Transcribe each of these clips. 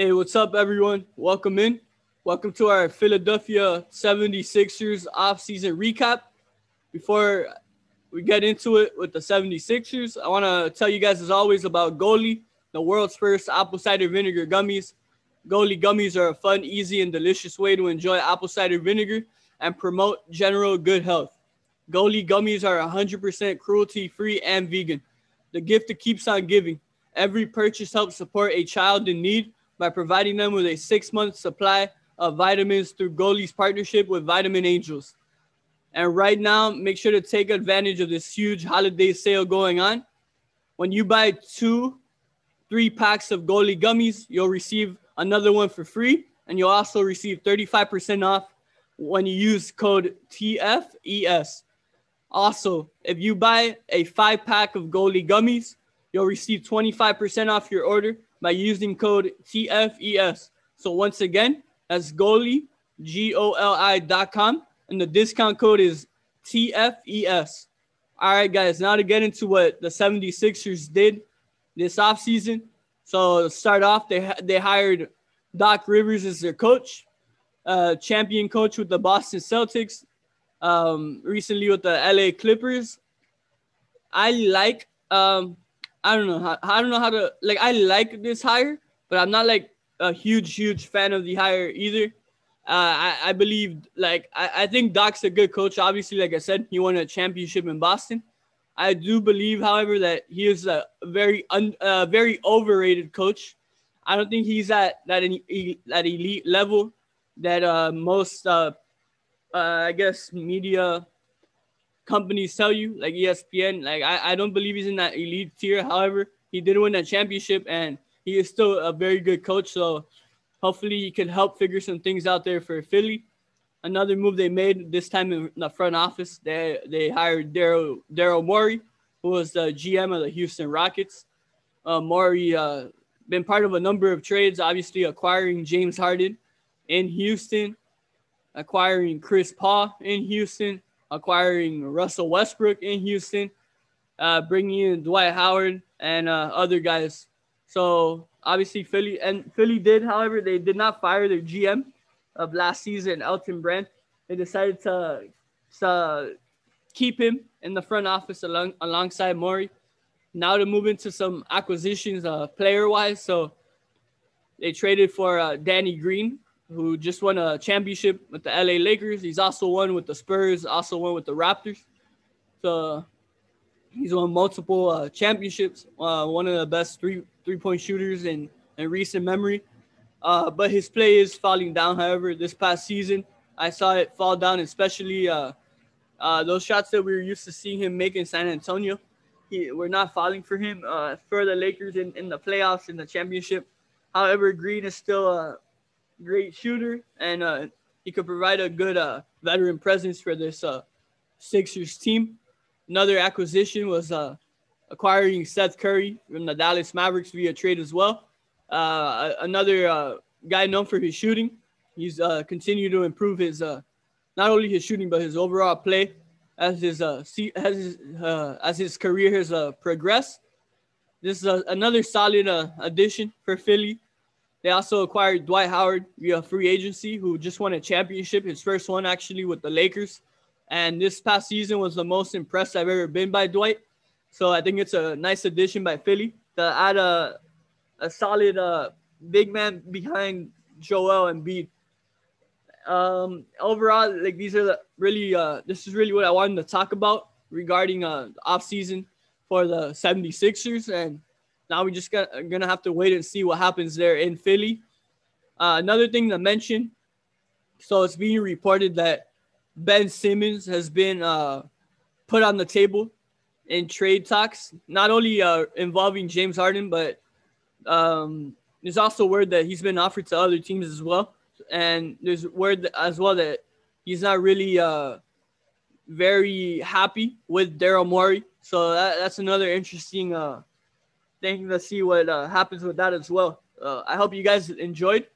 Hey, what's up, everyone? Welcome in. Welcome to our Philadelphia 76ers offseason recap. Before we get into it with the 76ers, I want to tell you guys, as always, about Goli, the world's first apple cider vinegar gummies. Goli gummies are a fun, easy, and delicious way to enjoy apple cider vinegar and promote general good health. Goli gummies are 100% cruelty free and vegan. The gift that keeps on giving. Every purchase helps support a child in need by providing them with a six month supply of vitamins through Goli's partnership with Vitamin Angels. And right now, make sure to take advantage of this huge holiday sale going on. When you buy two, three packs of Goli gummies, you'll receive another one for free. And you'll also receive 35% off when you use code TFES. Also, if you buy a five pack of Goli gummies, you'll receive 25% off your order by using code TFES. So once again, that's Goli, G-O-L-I dot com. And the discount code is TFES. All right, guys, now to get into what the 76ers did this offseason. So start off, they, they hired Doc Rivers as their coach, uh, champion coach with the Boston Celtics, um, recently with the LA Clippers. I like um, I don't know how I don't know how to like I like this hire, but I'm not like a huge huge fan of the hire either. Uh, I, I believe like I, I think Doc's a good coach. Obviously, like I said, he won a championship in Boston. I do believe, however, that he is a very un, uh, very overrated coach. I don't think he's at that that elite level that uh, most uh, uh, I guess media companies tell you, like ESPN. Like I, I don't believe he's in that elite tier. However, he did win that championship and he is still a very good coach. So hopefully he can help figure some things out there for Philly. Another move they made this time in the front office, they they hired Daryl Daryl Morey, who was the GM of the Houston Rockets. Uh, Morey uh, been part of a number of trades, obviously acquiring James Harden in Houston, acquiring Chris Paul in Houston, acquiring Russell Westbrook in Houston, uh, bringing in Dwight Howard and uh, other guys. So obviously Philly and Philly did, however, they did not fire their GM of last season, Elton Brand. They decided to, to keep him in the front office along, alongside Morey. Now to move into some acquisitions, uh, player wise. So they traded for uh, Danny Green, who just won a championship with the LA Lakers. He's also won with the Spurs, also won with the Raptors. So he's won multiple uh, championships. Uh, one of the best three three point shooters in in recent memory. Uh, but his play is falling down. However, this past season, I saw it fall down, especially uh, uh, those shots that we were used to seeing him make in San Antonio. He, we're not falling for him uh, for the Lakers in, in the playoffs in the championship. However, Green is still a great shooter, and uh, he could provide a good uh, veteran presence for this uh, Sixers team. Another acquisition was uh, acquiring Seth Curry from the Dallas Mavericks via trade as well. Uh, another uh, guy known for his shooting. He's uh, continued to improve his uh, not only his shooting but his overall play as his uh, as his, uh, as his career has uh, progressed. This is uh, another solid uh, addition for Philly. They also acquired Dwight Howard via free agency, who just won a championship, his first one actually with the Lakers. And this past season was the most impressed I've ever been by Dwight. So I think it's a nice addition by Philly to add a, a solid uh, big man behind Joel Embiid. Um, overall, like these are the really uh, this is really what I wanted to talk about regarding uh off season for the 76ers and now we just gonna have to wait and see what happens there in Philly. Uh, another thing to mention, so it's being reported that Ben Simmons has been uh, put on the table in trade talks, not only uh, involving James Harden, but um, there's also word that he's been offered to other teams as well. And there's word as well that he's not really uh, very happy with Daryl Morey. So that, that's another interesting uh, thing to see what uh, happens with that as well. Uh, I hope you guys enjoyed.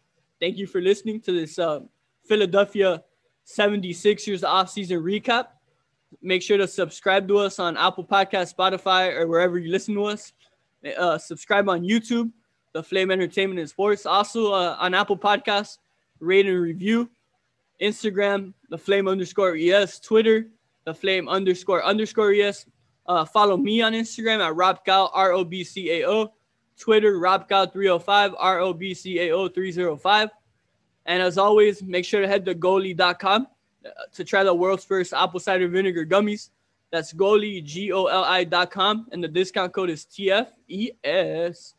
Thank you for listening to this uh, Philadelphia 76ers offseason recap. Make sure to subscribe to us on Apple Podcast, Spotify, or wherever you listen to us. Uh, subscribe on YouTube. The Flame Entertainment and Sports. Also uh, on Apple Podcasts, rate and review. Instagram, The Flame underscore ES. Twitter, The Flame underscore underscore ES. Uh, follow me on Instagram at RobCao, R O B C A O. Twitter, RobCao305, R O B C A O 305. And as always, make sure to head to goli.com uh, to try the world's first apple cider vinegar gummies. That's Goli, G O L I.com. And the discount code is TFES.